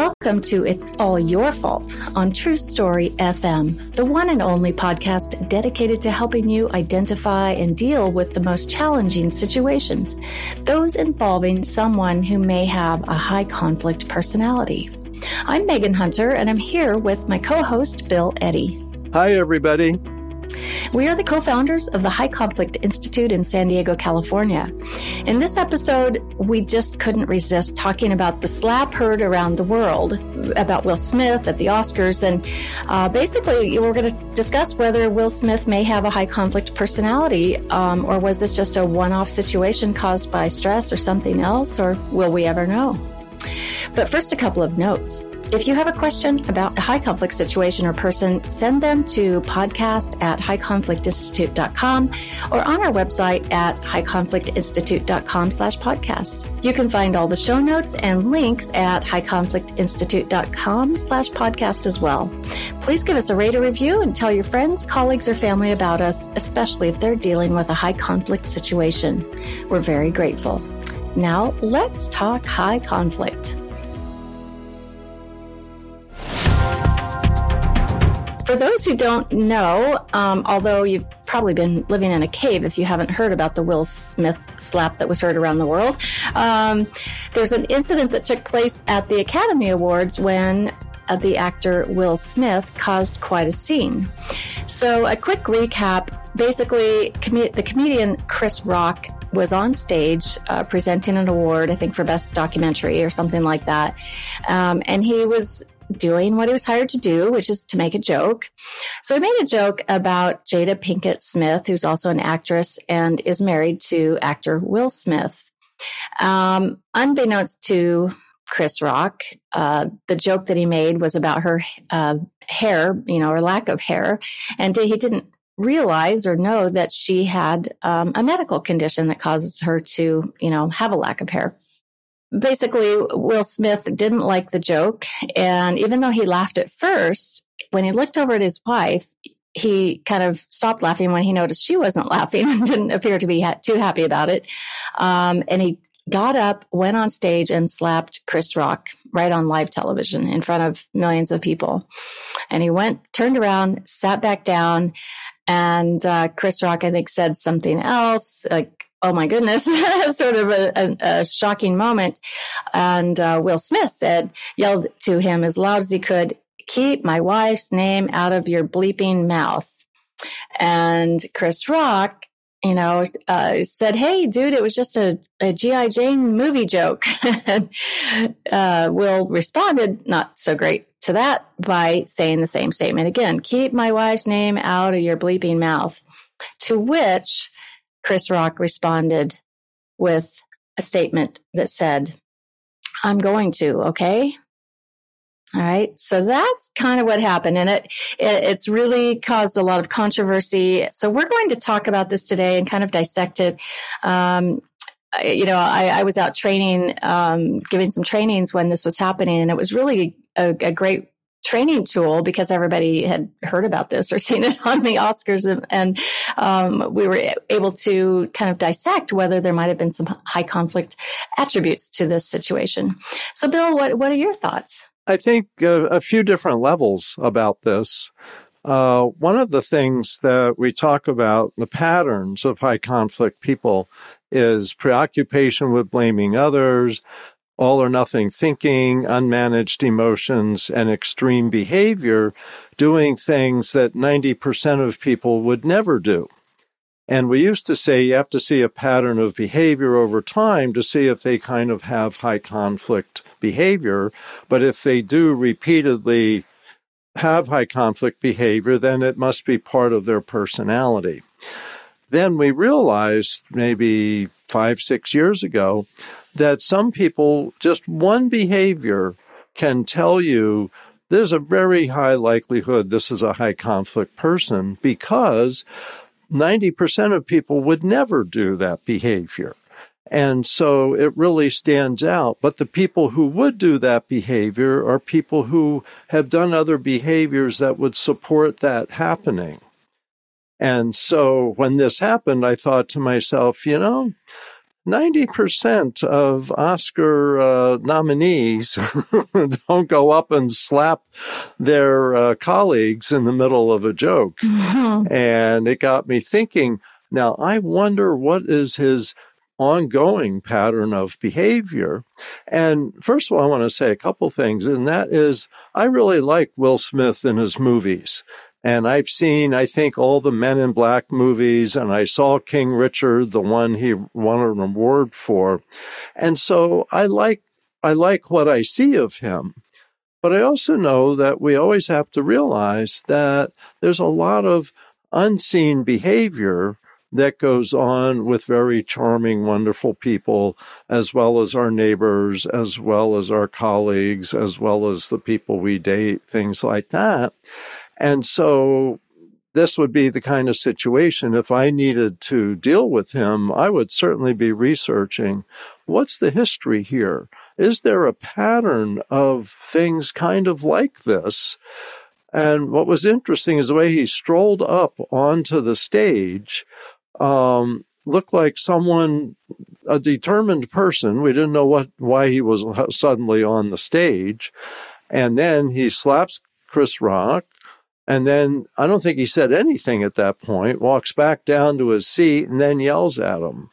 Welcome to It's All Your Fault on True Story FM, the one and only podcast dedicated to helping you identify and deal with the most challenging situations, those involving someone who may have a high conflict personality. I'm Megan Hunter, and I'm here with my co host, Bill Eddy. Hi, everybody. We are the co founders of the High Conflict Institute in San Diego, California. In this episode, we just couldn't resist talking about the slap heard around the world about Will Smith at the Oscars. And uh, basically, we're going to discuss whether Will Smith may have a high conflict personality, um, or was this just a one off situation caused by stress or something else, or will we ever know? But first, a couple of notes. If you have a question about a high conflict situation or person, send them to podcast at highconflictinstitute.com or on our website at highconflictinstitute.com slash podcast. You can find all the show notes and links at highconflictinstitute.com slash podcast as well. Please give us a rate or review and tell your friends, colleagues, or family about us, especially if they're dealing with a high conflict situation. We're very grateful. Now, let's talk high conflict. For those who don't know, um, although you've probably been living in a cave if you haven't heard about the Will Smith slap that was heard around the world, um, there's an incident that took place at the Academy Awards when uh, the actor Will Smith caused quite a scene. So, a quick recap basically, com- the comedian Chris Rock was on stage uh, presenting an award, I think for Best Documentary or something like that. Um, and he was doing what he was hired to do, which is to make a joke. So he made a joke about Jada Pinkett Smith, who's also an actress and is married to actor Will Smith. Um, unbeknownst to Chris Rock, uh, the joke that he made was about her uh, hair, you know, or lack of hair, and he didn't realize or know that she had um, a medical condition that causes her to, you know, have a lack of hair basically Will Smith didn't like the joke. And even though he laughed at first, when he looked over at his wife, he kind of stopped laughing when he noticed she wasn't laughing and didn't appear to be ha- too happy about it. Um, and he got up, went on stage and slapped Chris Rock right on live television in front of millions of people. And he went, turned around, sat back down, and uh, Chris Rock, I think, said something else, like oh my goodness, sort of a, a, a, shocking moment. And uh, Will Smith said, yelled to him as loud as he could, keep my wife's name out of your bleeping mouth. And Chris Rock, you know, uh, said, Hey, dude, it was just a, a G.I. Jane movie joke. uh, Will responded, not so great to that by saying the same statement again, keep my wife's name out of your bleeping mouth. To which Chris Rock responded with a statement that said, I'm going to, okay? All right. So that's kind of what happened. And it, it, it's really caused a lot of controversy. So we're going to talk about this today and kind of dissect it. Um, you know, I, I, was out training, um, giving some trainings when this was happening, and it was really a, a great training tool because everybody had heard about this or seen it on the Oscars, and, and um, we were able to kind of dissect whether there might have been some high conflict attributes to this situation. So, Bill, what what are your thoughts? I think uh, a few different levels about this. Uh, one of the things that we talk about, the patterns of high conflict people, is preoccupation with blaming others, all or nothing thinking, unmanaged emotions, and extreme behavior, doing things that 90% of people would never do. And we used to say you have to see a pattern of behavior over time to see if they kind of have high conflict behavior. But if they do repeatedly have high conflict behavior, then it must be part of their personality. Then we realized maybe five, six years ago that some people, just one behavior can tell you there's a very high likelihood this is a high conflict person because 90% of people would never do that behavior. And so it really stands out. But the people who would do that behavior are people who have done other behaviors that would support that happening. And so when this happened, I thought to myself, you know, 90% of Oscar uh, nominees don't go up and slap their uh, colleagues in the middle of a joke. Mm-hmm. And it got me thinking now, I wonder what is his ongoing pattern of behavior. And first of all, I want to say a couple things, and that is I really like Will Smith in his movies. And I've seen, I think, all the Men in Black movies, and I saw King Richard, the one he won an award for. And so I like, I like what I see of him. But I also know that we always have to realize that there's a lot of unseen behavior that goes on with very charming, wonderful people, as well as our neighbors, as well as our colleagues, as well as the people we date, things like that. And so this would be the kind of situation if I needed to deal with him, I would certainly be researching what's the history here? Is there a pattern of things kind of like this? And what was interesting is the way he strolled up onto the stage um, looked like someone, a determined person. We didn't know what why he was suddenly on the stage. And then he slaps Chris Rock and then I don't think he said anything at that point, walks back down to his seat and then yells at him.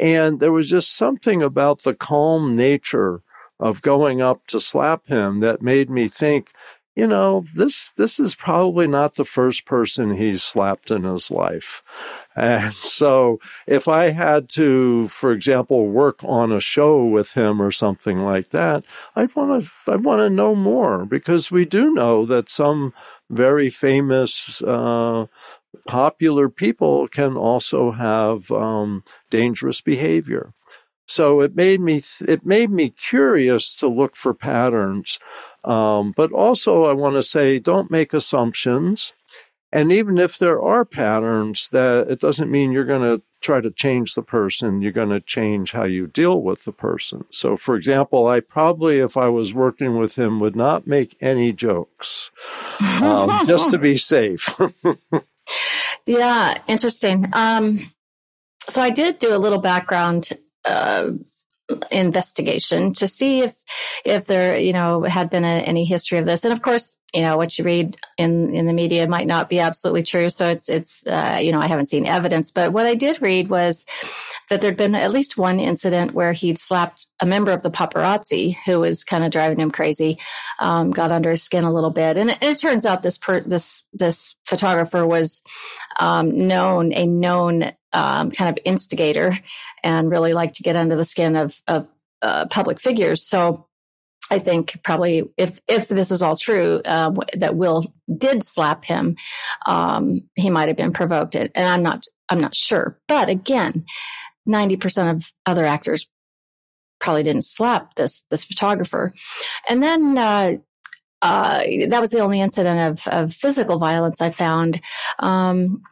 And there was just something about the calm nature of going up to slap him that made me think, you know, this this is probably not the first person he's slapped in his life. And so if I had to, for example, work on a show with him or something like that, I'd want to I'd want to know more because we do know that some very famous uh, popular people can also have um, dangerous behavior. So it made me it made me curious to look for patterns, um, but also I want to say don't make assumptions. And even if there are patterns, that it doesn't mean you're going to try to change the person. You're going to change how you deal with the person. So, for example, I probably, if I was working with him, would not make any jokes, um, just to be safe. yeah, interesting. Um, so I did do a little background uh, investigation to see if if there you know had been a, any history of this. And of course you know what you read in in the media might not be absolutely true. So it's it's uh, you know i haven't seen evidence. But what i did read was that there'd been at least one incident where he'd slapped a member of the paparazzi who was kind of driving him crazy um, got under his skin a little bit. And it, it turns out this per, this this photographer was um, known a known um, kind of instigator and really like to get under the skin of, of uh, public figures. So I think probably if if this is all true, uh, that Will did slap him, um, he might have been provoked, and I'm not I'm not sure. But again, ninety percent of other actors probably didn't slap this this photographer, and then. Uh, uh, that was the only incident of, of physical violence I found. Um,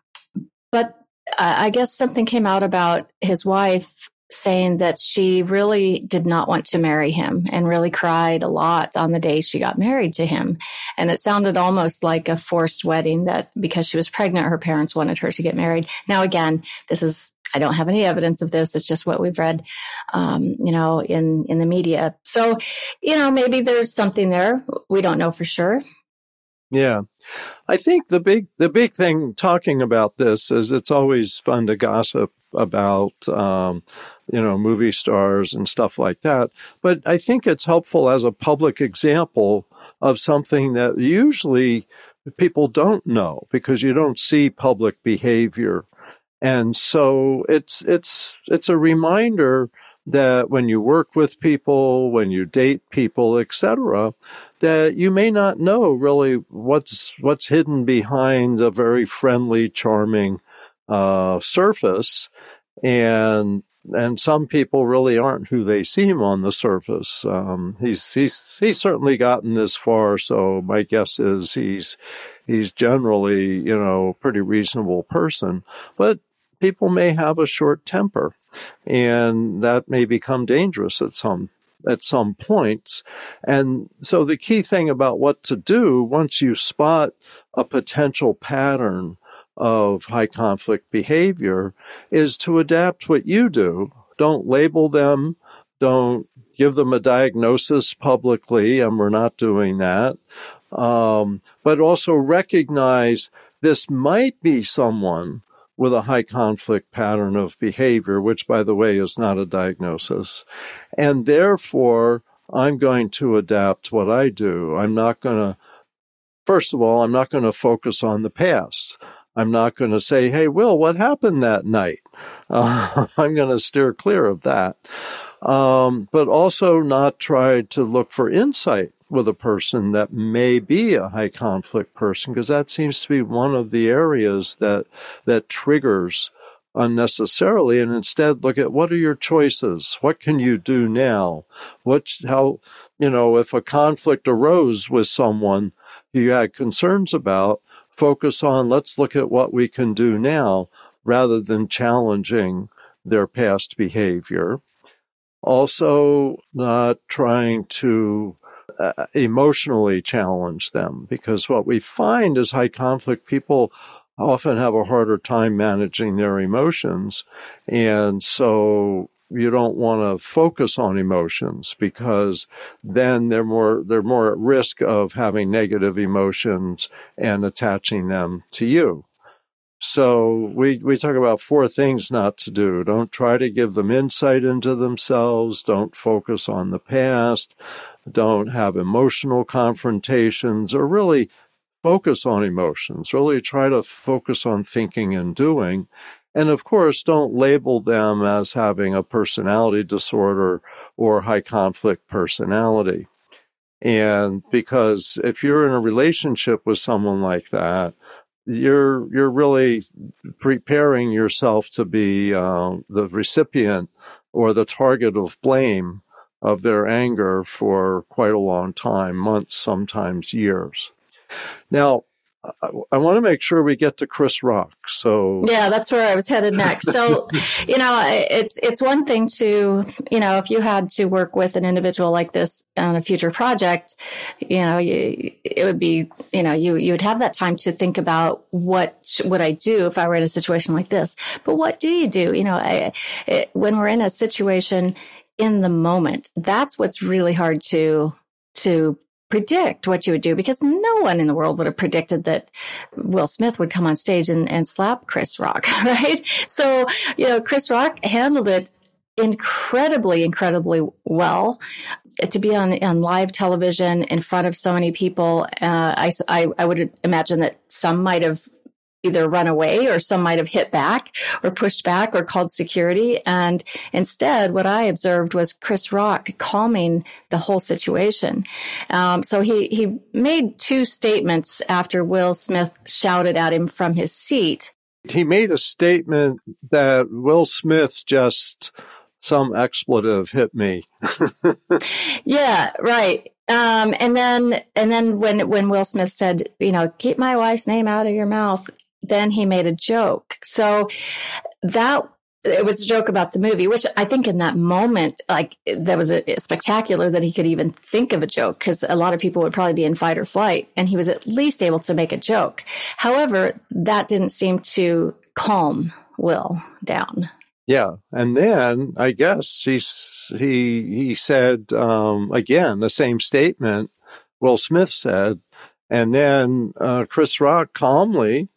but I guess something came out about his wife saying that she really did not want to marry him and really cried a lot on the day she got married to him. And it sounded almost like a forced wedding that because she was pregnant, her parents wanted her to get married. Now, again, this is, I don't have any evidence of this. It's just what we've read, um, you know, in, in the media. So, you know, maybe there's something there. We don't know for sure. Yeah. I think the big the big thing talking about this is it's always fun to gossip about, um, you know, movie stars and stuff like that. But I think it's helpful as a public example of something that usually people don't know because you don't see public behavior. And so it's, it's, it's a reminder that when you work with people, when you date people, etc., that you may not know really what's what's hidden behind a very friendly, charming uh, surface, and and some people really aren't who they seem on the surface. Um, he's he's he's certainly gotten this far, so my guess is he's he's generally you know a pretty reasonable person, but people may have a short temper and that may become dangerous at some at some points. And so the key thing about what to do once you spot a potential pattern of high conflict behavior is to adapt what you do. Don't label them. Don't give them a diagnosis publicly, and we're not doing that. Um, but also recognize this might be someone with a high conflict pattern of behavior, which, by the way, is not a diagnosis. And therefore, I'm going to adapt what I do. I'm not going to, first of all, I'm not going to focus on the past. I'm not going to say, hey, Will, what happened that night? Uh, I'm going to steer clear of that. Um, but also not try to look for insight with a person that may be a high conflict person because that seems to be one of the areas that that triggers unnecessarily. And instead look at what are your choices? What can you do now? What how you know if a conflict arose with someone you had concerns about focus on let's look at what we can do now rather than challenging their past behavior. Also not trying to uh, emotionally challenge them because what we find is high conflict people often have a harder time managing their emotions. And so you don't want to focus on emotions because then they're more they're more at risk of having negative emotions and attaching them to you. So we, we talk about four things not to do. Don't try to give them insight into themselves. Don't focus on the past. Don't have emotional confrontations or really focus on emotions. Really try to focus on thinking and doing. And of course, don't label them as having a personality disorder or high conflict personality. And because if you're in a relationship with someone like that, you're you're really preparing yourself to be uh, the recipient or the target of blame of their anger for quite a long time, months, sometimes years. Now, I, want to make sure we get to Chris Rock. So yeah, that's where I was headed next. So you know, it's it's one thing to you know if you had to work with an individual like this on a future project, you know, you, it would be you know you you would have that time to think about what would I do if I were in a situation like this. But what do you do? You know, I, it, when we're in a situation in the moment, that's what's really hard to to predict what you would do because no one in the world would have predicted that Will Smith would come on stage and, and slap Chris Rock, right? So, you know, Chris Rock handled it incredibly, incredibly well. To be on, on live television in front of so many people, uh, I, I, I would imagine that some might have either run away or some might have hit back or pushed back or called security. And instead, what I observed was Chris Rock calming the whole situation. Um, so he, he made two statements after Will Smith shouted at him from his seat. He made a statement that Will Smith just some expletive hit me. yeah, right. Um, and then, and then when, when Will Smith said, you know, keep my wife's name out of your mouth, then he made a joke. So that it was a joke about the movie, which I think in that moment, like that was a, spectacular that he could even think of a joke because a lot of people would probably be in fight or flight, and he was at least able to make a joke. However, that didn't seem to calm Will down. Yeah, and then I guess he he he said um, again the same statement Will Smith said, and then uh, Chris Rock calmly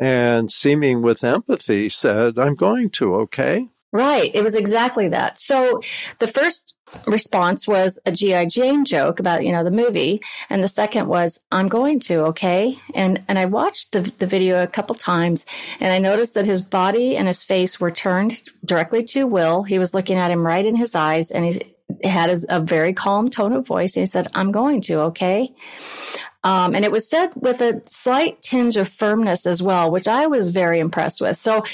and seeming with empathy said, I'm going to, okay? Right. It was exactly that. So the first response was a G.I. Jane joke about, you know, the movie. And the second was, I'm going to, okay? And, and I watched the, the video a couple times and I noticed that his body and his face were turned directly to Will. He was looking at him right in his eyes and he had a very calm tone of voice. And he said, I'm going to, okay? Um, and it was said with a slight tinge of firmness as well, which I was very impressed with. So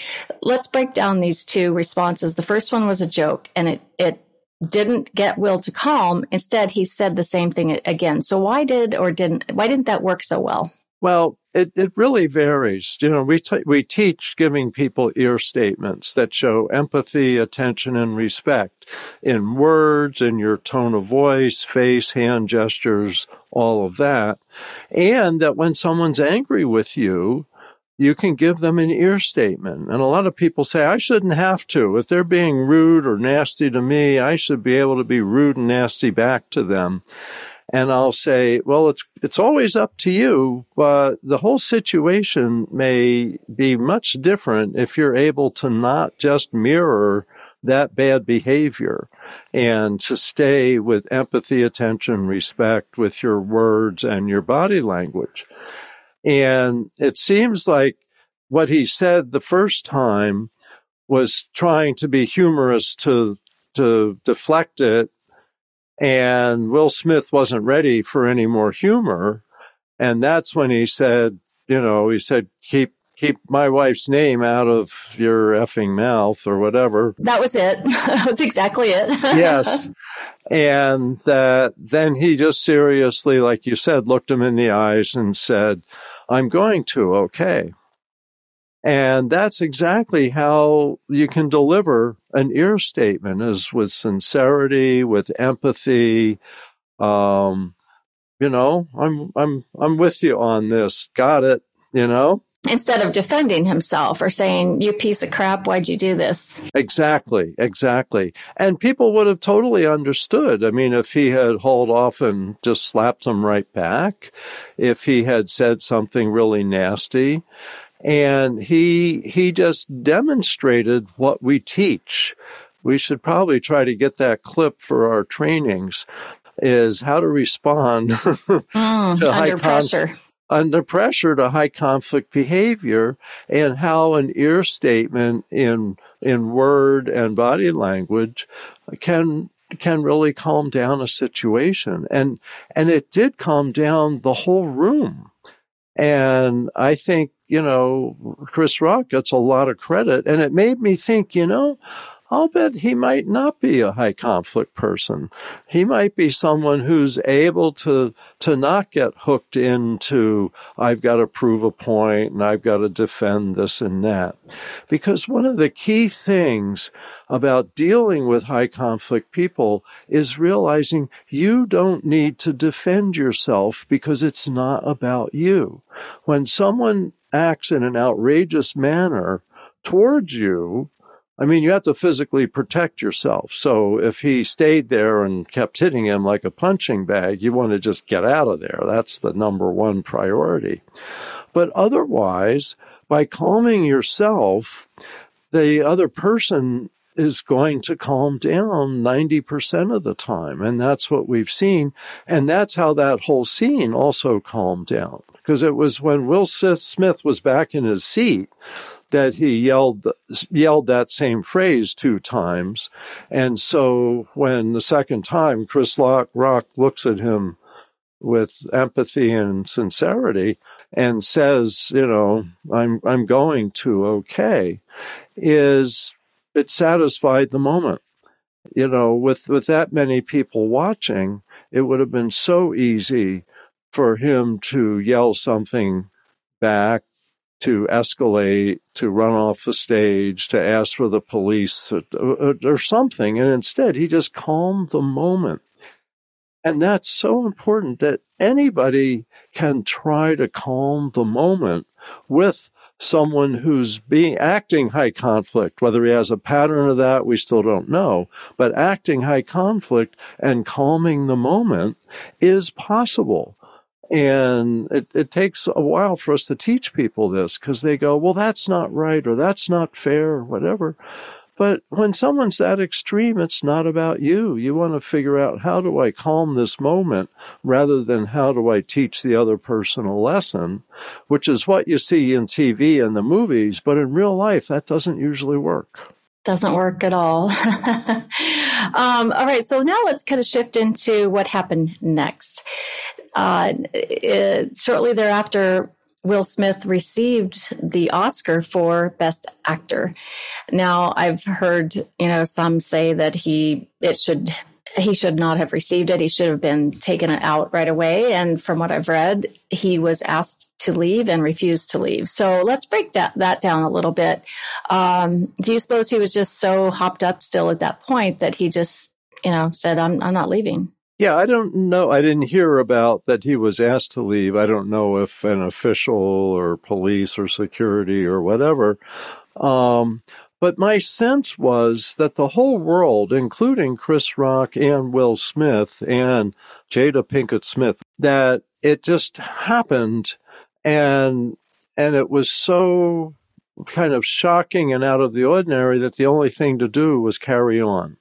let's break down these two responses. The first one was a joke and it, it didn't get Will to calm. Instead, he said the same thing again. So why did or didn't, why didn't that work so well? Well, it, it really varies. You know, we, t- we teach giving people ear statements that show empathy, attention, and respect in words, in your tone of voice, face, hand gestures, all of that. And that when someone's angry with you, you can give them an ear statement. And a lot of people say, I shouldn't have to. If they're being rude or nasty to me, I should be able to be rude and nasty back to them and I'll say, well, it's, it's always up to you, but the whole situation may be much different if you're able to not just mirror that bad behavior and to stay with empathy, attention, respect with your words and your body language. And it seems like what he said the first time was trying to be humorous to to deflect it and Will Smith wasn't ready for any more humor. And that's when he said, you know, he said, keep, keep my wife's name out of your effing mouth or whatever. That was it. that was exactly it. yes. And that then he just seriously, like you said, looked him in the eyes and said, I'm going to, okay. And that's exactly how you can deliver an ear statement is with sincerity, with empathy. Um, you know, I'm, I'm, I'm with you on this. Got it. You know? Instead of defending himself or saying, you piece of crap, why'd you do this? Exactly, exactly. And people would have totally understood. I mean, if he had hauled off and just slapped him right back, if he had said something really nasty, and he he just demonstrated what we teach. We should probably try to get that clip for our trainings. Is how to respond mm, to under pressure. under pressure to high conflict behavior, and how an ear statement in in word and body language can can really calm down a situation and and it did calm down the whole room and i think you know, Chris Rock gets a lot of credit. And it made me think, you know, I'll bet he might not be a high conflict person. He might be someone who's able to, to not get hooked into, I've got to prove a point and I've got to defend this and that. Because one of the key things about dealing with high conflict people is realizing you don't need to defend yourself because it's not about you. When someone acts in an outrageous manner towards you, I mean, you have to physically protect yourself. So if he stayed there and kept hitting him like a punching bag, you want to just get out of there. That's the number one priority. But otherwise, by calming yourself, the other person is going to calm down 90% of the time. And that's what we've seen. And that's how that whole scene also calmed down. Because it was when Will Smith was back in his seat that he yelled yelled that same phrase two times. And so when the second time Chris Rock looks at him with empathy and sincerity and says, you know, I'm I'm going to okay, is it satisfied the moment. You know, with with that many people watching, it would have been so easy for him to yell something back to escalate, to run off the stage, to ask for the police or, something. And instead, he just calmed the moment. And that's so important that anybody can try to calm the moment with someone who's being acting high conflict, whether he has a pattern of that, we still don't know, but acting high conflict and calming the moment is possible. And it, it takes a while for us to teach people this because they go, well, that's not right or that's not fair or whatever. But when someone's that extreme, it's not about you. You want to figure out how do I calm this moment rather than how do I teach the other person a lesson, which is what you see in TV and the movies. But in real life, that doesn't usually work. Doesn't work at all. um, all right, so now let's kind of shift into what happened next. Uh, it, shortly thereafter, Will Smith received the Oscar for Best Actor. Now, I've heard, you know, some say that he it should he should not have received it. He should have been taken out right away. And from what I've read, he was asked to leave and refused to leave. So let's break da- that down a little bit. Um, do you suppose he was just so hopped up still at that point that he just, you know, said, "I'm I'm not leaving"? Yeah, I don't know. I didn't hear about that he was asked to leave. I don't know if an official or police or security or whatever. Um, but my sense was that the whole world, including Chris Rock and Will Smith and Jada Pinkett Smith, that it just happened and and it was so kind of shocking and out of the ordinary that the only thing to do was carry on.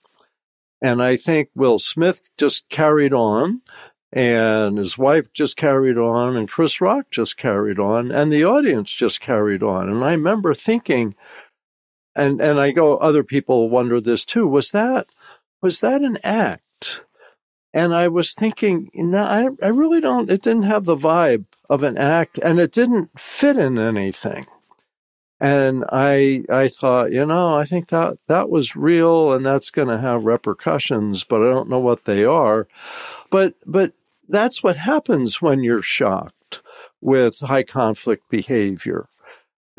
And I think Will Smith just carried on and his wife just carried on and Chris Rock just carried on and the audience just carried on. And I remember thinking, and, and I go, other people wonder this too. Was that, was that an act? And I was thinking, no, I, I really don't, it didn't have the vibe of an act and it didn't fit in anything. And I I thought, you know, I think that that was real and that's going to have repercussions, but I don't know what they are. But but that's what happens when you're shocked with high conflict behavior.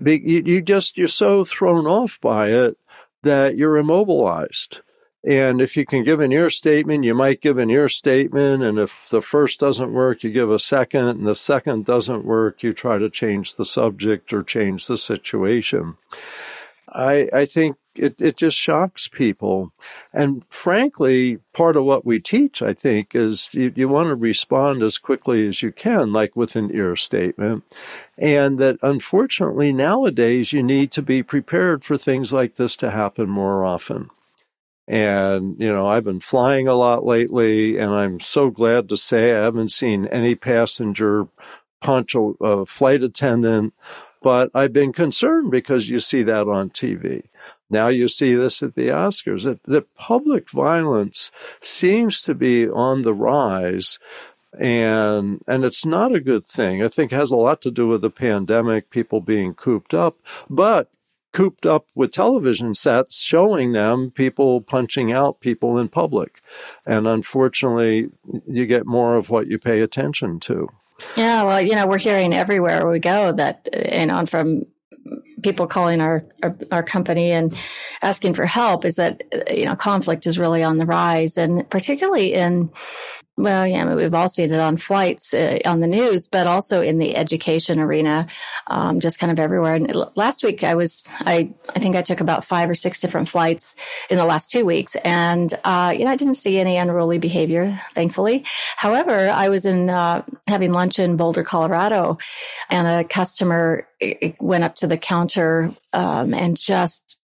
You, you just you're so thrown off by it that you're immobilized. And if you can give an ear statement, you might give an ear statement. And if the first doesn't work, you give a second. And the second doesn't work, you try to change the subject or change the situation. I, I think it, it just shocks people. And frankly, part of what we teach, I think, is you, you want to respond as quickly as you can, like with an ear statement. And that unfortunately nowadays you need to be prepared for things like this to happen more often. And, you know, I've been flying a lot lately, and I'm so glad to say I haven't seen any passenger punch a, a flight attendant, but I've been concerned because you see that on TV. Now you see this at the Oscars that, that public violence seems to be on the rise and and it's not a good thing. I think has a lot to do with the pandemic, people being cooped up, but cooped up with television sets showing them people punching out people in public. And unfortunately, you get more of what you pay attention to. Yeah, well, you know, we're hearing everywhere we go that, you know, from people calling our, our, our company and asking for help is that you know conflict is really on the rise and particularly in well, yeah, I mean, we've all seen it on flights, uh, on the news, but also in the education arena, um, just kind of everywhere. And last week, I was, I, I think I took about five or six different flights in the last two weeks, and uh, you know, I didn't see any unruly behavior, thankfully. However, I was in uh, having lunch in Boulder, Colorado, and a customer went up to the counter um, and just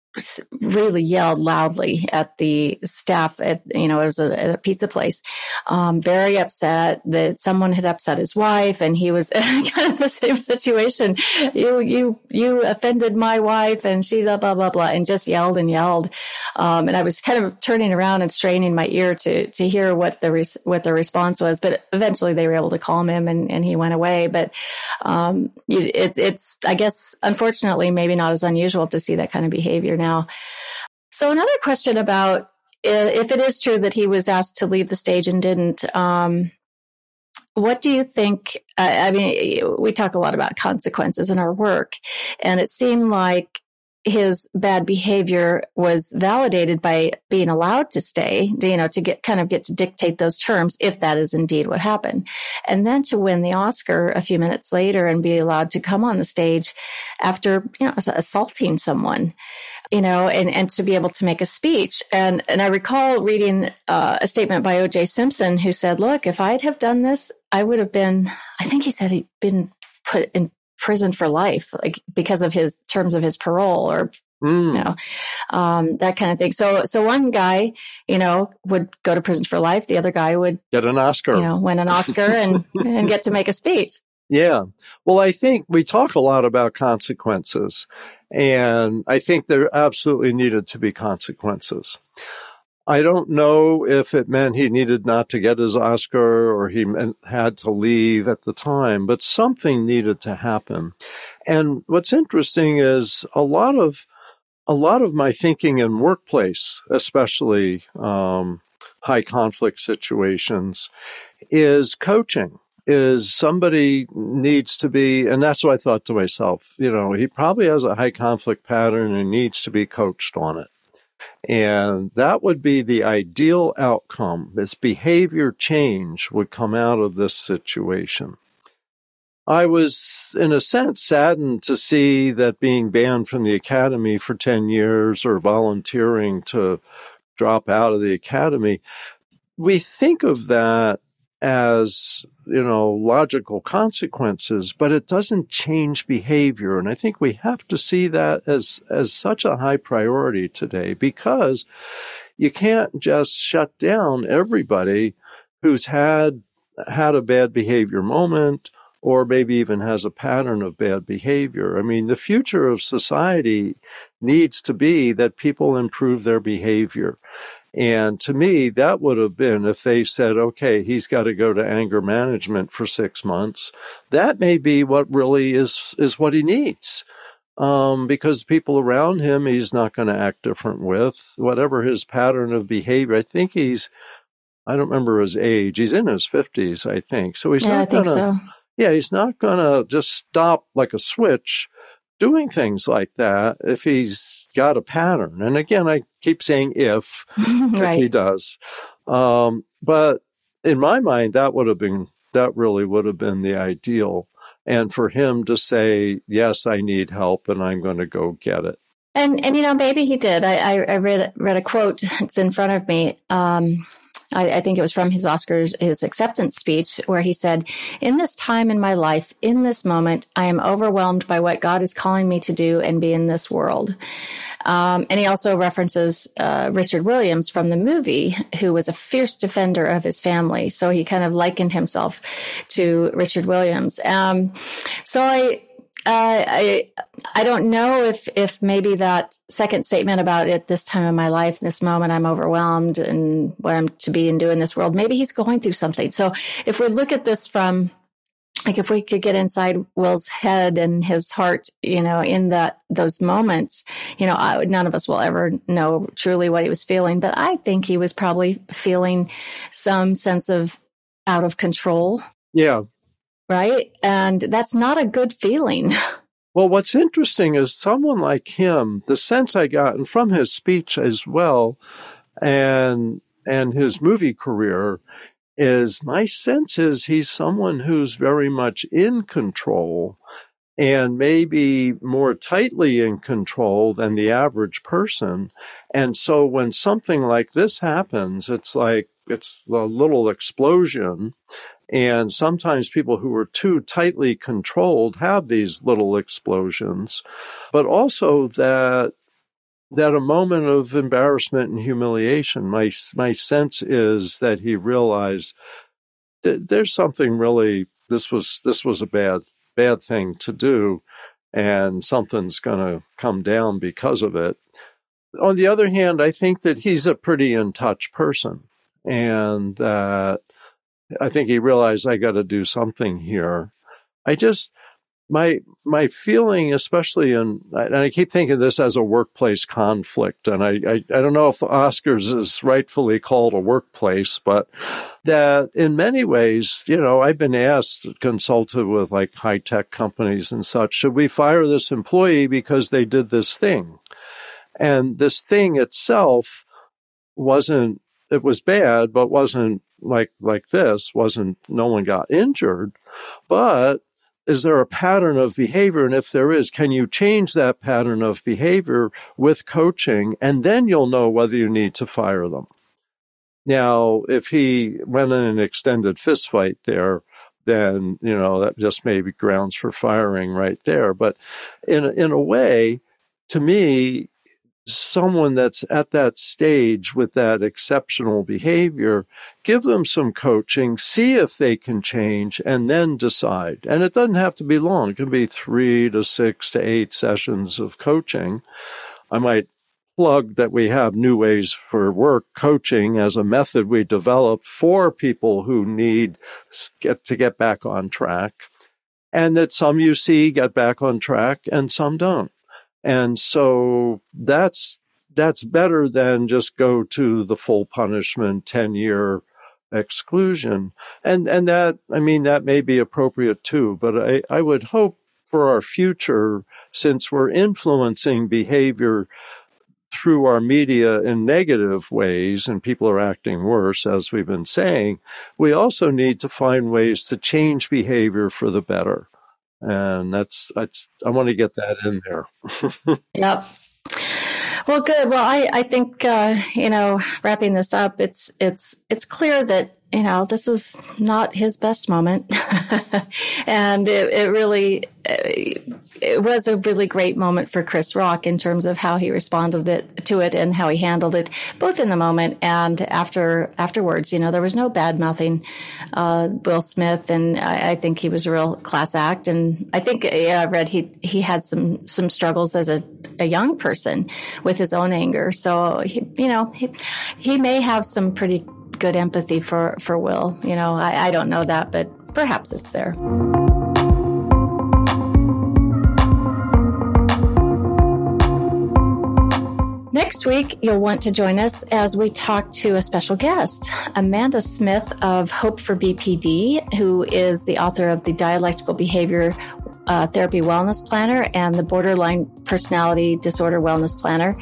really yelled loudly at the staff at you know it was a, at a pizza place um, very upset that someone had upset his wife and he was kind of the same situation. You you you offended my wife and she blah blah blah blah and just yelled and yelled. Um, and i was kind of turning around and straining my ear to to hear what the res- what the response was but eventually they were able to calm him and, and he went away. But um, it, it's i guess unfortunately maybe not as unusual to see that kind of behavior now. So another question about if it is true that he was asked to leave the stage and didn't, um, what do you think? I mean, we talk a lot about consequences in our work, and it seemed like his bad behavior was validated by being allowed to stay, you know, to get kind of get to dictate those terms if that is indeed what happened. And then to win the Oscar a few minutes later and be allowed to come on the stage after, you know, assaulting someone you know, and, and to be able to make a speech. And, and I recall reading uh, a statement by O.J. Simpson who said, look, if I'd have done this, I would have been, I think he said he'd been put in prison for life, like because of his terms of his parole or Mm. you know um, that kind of thing. So so one guy you know would go to prison for life. The other guy would get an oscar. you know win an oscar and and get to make a speech. Yeah. Well i think we talk a lot about consequences and i think there absolutely needed to be consequences I don't know if it meant he needed not to get his Oscar or he meant, had to leave at the time, but something needed to happen. And what's interesting is a lot of a lot of my thinking in workplace, especially um, high conflict situations, is coaching. Is somebody needs to be, and that's what I thought to myself. You know, he probably has a high conflict pattern and needs to be coached on it. And that would be the ideal outcome. This behavior change would come out of this situation. I was, in a sense, saddened to see that being banned from the academy for 10 years or volunteering to drop out of the academy. We think of that as, you know, logical consequences, but it doesn't change behavior. And I think we have to see that as, as such a high priority today because you can't just shut down everybody who's had had a bad behavior moment or maybe even has a pattern of bad behavior. I mean, the future of society needs to be that people improve their behavior. And to me, that would have been if they said, okay, he's got to go to anger management for six months. That may be what really is, is what he needs. Um, because people around him, he's not going to act different with whatever his pattern of behavior. I think he's, I don't remember his age. He's in his fifties, I think. So he's yeah, not going to, so. yeah, he's not going to just stop like a switch doing things like that if he's got a pattern. And again, I keep saying if, right. if he does. Um, but in my mind, that would have been, that really would have been the ideal. And for him to say, yes, I need help and I'm going to go get it. And, and, you know, maybe he did. I, I read, read a quote. It's in front of me. Um, I, I, think it was from his Oscars, his acceptance speech, where he said, In this time in my life, in this moment, I am overwhelmed by what God is calling me to do and be in this world. Um, and he also references uh, Richard Williams from the movie, who was a fierce defender of his family. So he kind of likened himself to Richard Williams. Um, so I, uh, I I don't know if if maybe that second statement about at this time of my life, this moment, I'm overwhelmed and what I'm to be and do in this world. Maybe he's going through something. So if we look at this from like if we could get inside Will's head and his heart, you know, in that those moments, you know, I, none of us will ever know truly what he was feeling, but I think he was probably feeling some sense of out of control. Yeah, right? And that's not a good feeling. Well, what's interesting is someone like him, the sense I got, and from his speech as well, and and his movie career, is my sense is he's someone who's very much in control and maybe more tightly in control than the average person. And so when something like this happens, it's like it's a little explosion and sometimes people who are too tightly controlled have these little explosions, but also that that a moment of embarrassment and humiliation. My my sense is that he realized that there's something really this was this was a bad bad thing to do, and something's going to come down because of it. On the other hand, I think that he's a pretty in touch person, and that I think he realized I got to do something here. I just my my feeling, especially in, and I keep thinking this as a workplace conflict, and I, I, I don't know if Oscars is rightfully called a workplace, but that in many ways, you know, I've been asked, consulted with like high tech companies and such, should we fire this employee because they did this thing? And this thing itself wasn't, it was bad, but wasn't like like this wasn't no one got injured but is there a pattern of behavior? And if there is, can you change that pattern of behavior with coaching? And then you'll know whether you need to fire them. Now, if he went in an extended fist fight there, then, you know, that just may be grounds for firing right there. But in, in a way, to me, someone that's at that stage with that exceptional behavior, give them some coaching, see if they can change, and then decide. And it doesn't have to be long. It can be three to six to eight sessions of coaching. I might plug that we have new ways for work coaching as a method we develop for people who need get to get back on track and that some you see get back on track and some don't and so that's that's better than just go to the full punishment 10 year exclusion. And and that i mean that may be appropriate too but i i would hope for our future since we're influencing behavior through our media in negative ways and people are acting worse as we've been saying we also need to find ways to change behavior for the better and that's that's I want to get that in there. yep. Well, good. Well, I I think uh, you know wrapping this up, it's it's it's clear that you know, this was not his best moment. and it, it really, it was a really great moment for Chris Rock in terms of how he responded it, to it and how he handled it, both in the moment and after, afterwards. You know, there was no bad mouthing, uh, Will Smith. And I, I, think he was a real class act. And I think, yeah, I read he, he had some, some struggles as a, a young person with his own anger. So, he, you know, he, he may have some pretty good empathy for, for Will. You know, I, I don't know that, but perhaps it's there. Next week, you'll want to join us as we talk to a special guest, Amanda Smith of Hope for BPD, who is the author of the Dialectical Behavior uh, Therapy Wellness Planner and the Borderline Personality Disorder Wellness Planner.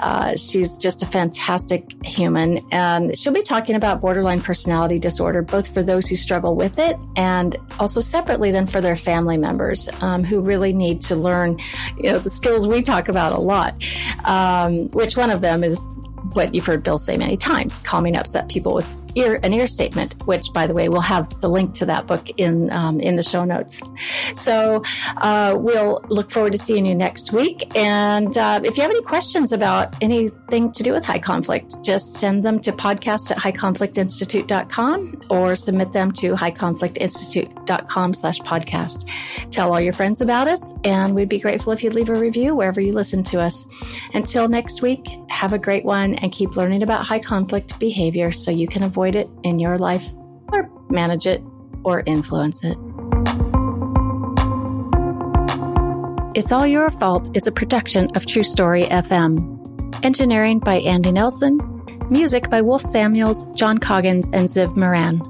Uh, she's just a fantastic human, and she'll be talking about borderline personality disorder, both for those who struggle with it and also separately then for their family members um, who really need to learn, you know, the skills we talk about a lot. Um, which one of them is what you've heard Bill say many times, calming upset people with ear an ear statement, which by the way, we'll have the link to that book in um, in the show notes. So uh, we'll look forward to seeing you next week. And uh, if you have any questions about anything to do with high conflict, just send them to podcast at highconflictinstitute.com or submit them to highconflictinstitute.com slash podcast. Tell all your friends about us, and we'd be grateful if you'd leave a review wherever you listen to us. Until next week, have a great one and keep learning about high conflict behavior so you can avoid it in your life or manage it or influence it. It's All Your Fault is a production of True Story FM. Engineering by Andy Nelson. Music by Wolf Samuels, John Coggins, and Ziv Moran.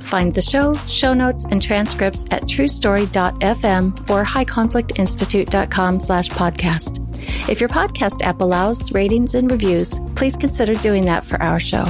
Find the show, show notes, and transcripts at truestory.fm or highconflictinstitute.com slash podcast. If your podcast app allows ratings and reviews, please consider doing that for our show.